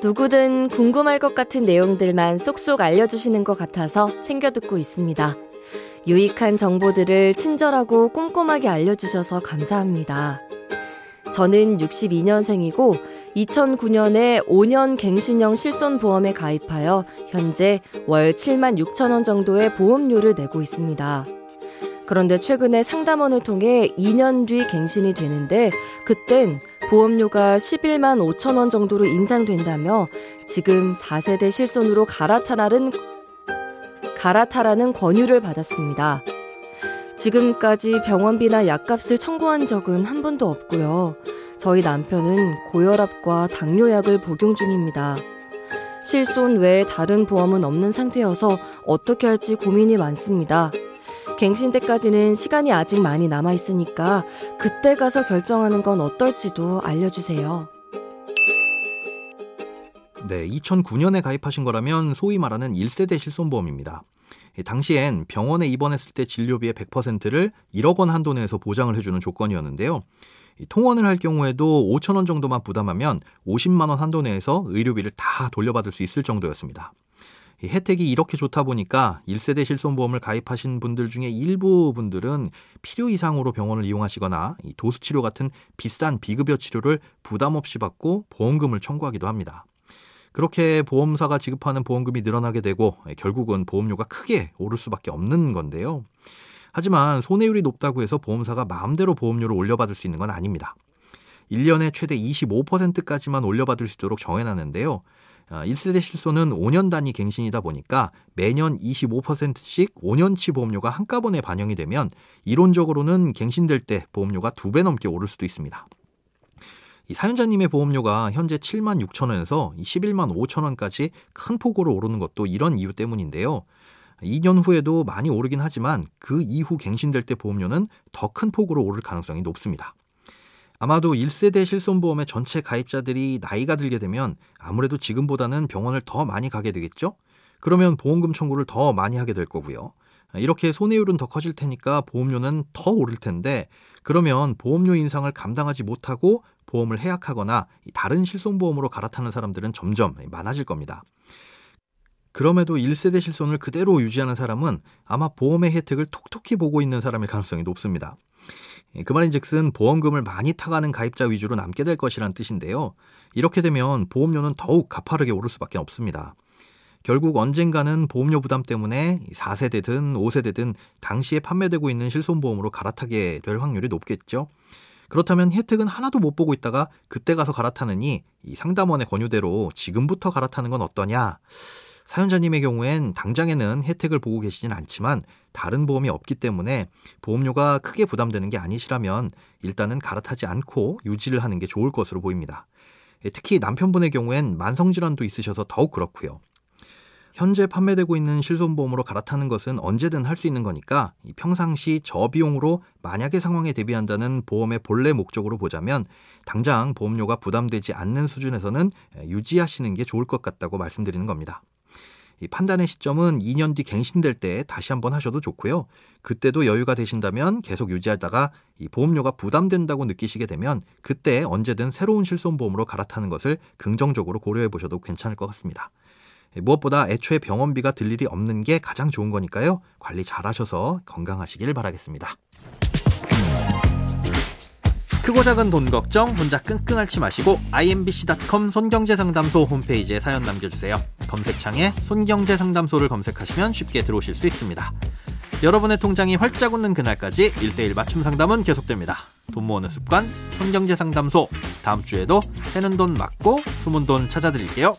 누구든 궁금할 것 같은 내용들만 쏙쏙 알려주시는 것 같아서 챙겨 듣고 있습니다. 유익한 정보들을 친절하고 꼼꼼하게 알려주셔서 감사합니다. 저는 62년생이고 2009년에 5년 갱신형 실손보험에 가입하여 현재 월 7만 6천 원 정도의 보험료를 내고 있습니다. 그런데 최근에 상담원을 통해 2년 뒤 갱신이 되는데 그땐 보험료가 11만 5천 원 정도로 인상된다며 지금 4세대 실손으로 갈아타라는 갈아타라는 권유를 받았습니다. 지금까지 병원비나 약값을 청구한 적은 한 번도 없고요. 저희 남편은 고혈압과 당뇨약을 복용 중입니다. 실손 외에 다른 보험은 없는 상태여서 어떻게 할지 고민이 많습니다. 갱신 때까지는 시간이 아직 많이 남아 있으니까 그때 가서 결정하는 건 어떨지도 알려주세요. 네, 2009년에 가입하신 거라면 소위 말하는 1세대 실손보험입니다. 당시엔 병원에 입원했을 때 진료비의 100%를 1억 원 한도 내에서 보장을 해주는 조건이었는데요. 통원을 할 경우에도 5천 원 정도만 부담하면 50만 원 한도 내에서 의료비를 다 돌려받을 수 있을 정도였습니다. 혜택이 이렇게 좋다 보니까 1세대 실손보험을 가입하신 분들 중에 일부 분들은 필요 이상으로 병원을 이용하시거나 도수치료 같은 비싼 비급여 치료를 부담 없이 받고 보험금을 청구하기도 합니다. 그렇게 보험사가 지급하는 보험금이 늘어나게 되고 결국은 보험료가 크게 오를 수밖에 없는 건데요. 하지만 손해율이 높다고 해서 보험사가 마음대로 보험료를 올려받을 수 있는 건 아닙니다. 1년에 최대 25%까지만 올려받을 수 있도록 정해놨는데요. 1세대 아, 실손은 5년 단위 갱신이다 보니까 매년 25%씩 5년치 보험료가 한꺼번에 반영이 되면 이론적으로는 갱신될 때 보험료가 두배 넘게 오를 수도 있습니다. 이 사연자님의 보험료가 현재 7만 6천 원에서 11만 5천 원까지 큰 폭으로 오르는 것도 이런 이유 때문인데요. 2년 후에도 많이 오르긴 하지만 그 이후 갱신될 때 보험료는 더 큰 폭으로 오를 가능성이 높습니다. 아마도 1세대 실손보험의 전체 가입자들이 나이가 들게 되면 아무래도 지금보다는 병원을 더 많이 가게 되겠죠? 그러면 보험금 청구를 더 많이 하게 될 거고요. 이렇게 손해율은 더 커질 테니까 보험료는 더 오를 텐데 그러면 보험료 인상을 감당하지 못하고 보험을 해약하거나 다른 실손보험으로 갈아타는 사람들은 점점 많아질 겁니다. 그럼에도 1세대 실손을 그대로 유지하는 사람은 아마 보험의 혜택을 톡톡히 보고 있는 사람일 가능성이 높습니다. 예, 그 말인즉슨 보험금을 많이 타가는 가입자 위주로 남게 될 것이란 뜻인데요. 이렇게 되면 보험료는 더욱 가파르게 오를 수밖에 없습니다. 결국 언젠가는 보험료 부담 때문에 4세대든 5세대든 당시에 판매되고 있는 실손보험으로 갈아타게 될 확률이 높겠죠. 그렇다면 혜택은 하나도 못 보고 있다가 그때 가서 갈아타느니 이 상담원의 권유대로 지금부터 갈아타는 건 어떠냐? 사연자님의 경우엔 당장에는 혜택을 보고 계시진 않지만 다른 보험이 없기 때문에 보험료가 크게 부담되는 게 아니시라면 일단은 갈아타지 않고 유지를 하는 게 좋을 것으로 보입니다. 예, 특히 남편분의 경우엔 만성질환도 있으셔서 더욱 그렇고요. 현재 판매되고 있는 실손보험으로 갈아타는 것은 언제든 할 수 있는 거니까 평상시 저비용으로 만약의 상황에 대비한다는 보험의 본래 목적으로 보자면 당장 보험료가 부담되지 않는 수준에서는 유지하시는 게 좋을 것 같다고 말씀드리는 겁니다. 이 판단의 시점은 2년 뒤 갱신될 때 다시 한번 하셔도 좋고요. 그때도 여유가 되신다면 계속 유지하다가 이 보험료가 부담된다고 느끼시게 되면 그때 언제든 새로운 실손보험으로 갈아타는 것을 긍정적으로 고려해 보셔도 괜찮을 것 같습니다. 예, 무엇보다 애초에 병원비가 들 일이 없는 게 가장 좋은 거니까요. 관리 잘 하셔서 건강하시길 바라겠습니다. 크고 작은 돈 걱정 혼자 끙끙 앓지 마시고 imbc.com 손경제상담소 홈페이지에 사연 남겨주세요. 검색창에 손경제 상담소를 검색하시면 쉽게 들어오실 수 있습니다. 여러분의 통장이 활짝 웃는 그날까지 1대1 맞춤 상담은 계속됩니다. 돈 모으는 습관 손경제 상담소 다음 주에도 새는 돈 맞고 숨은 돈 찾아드릴게요.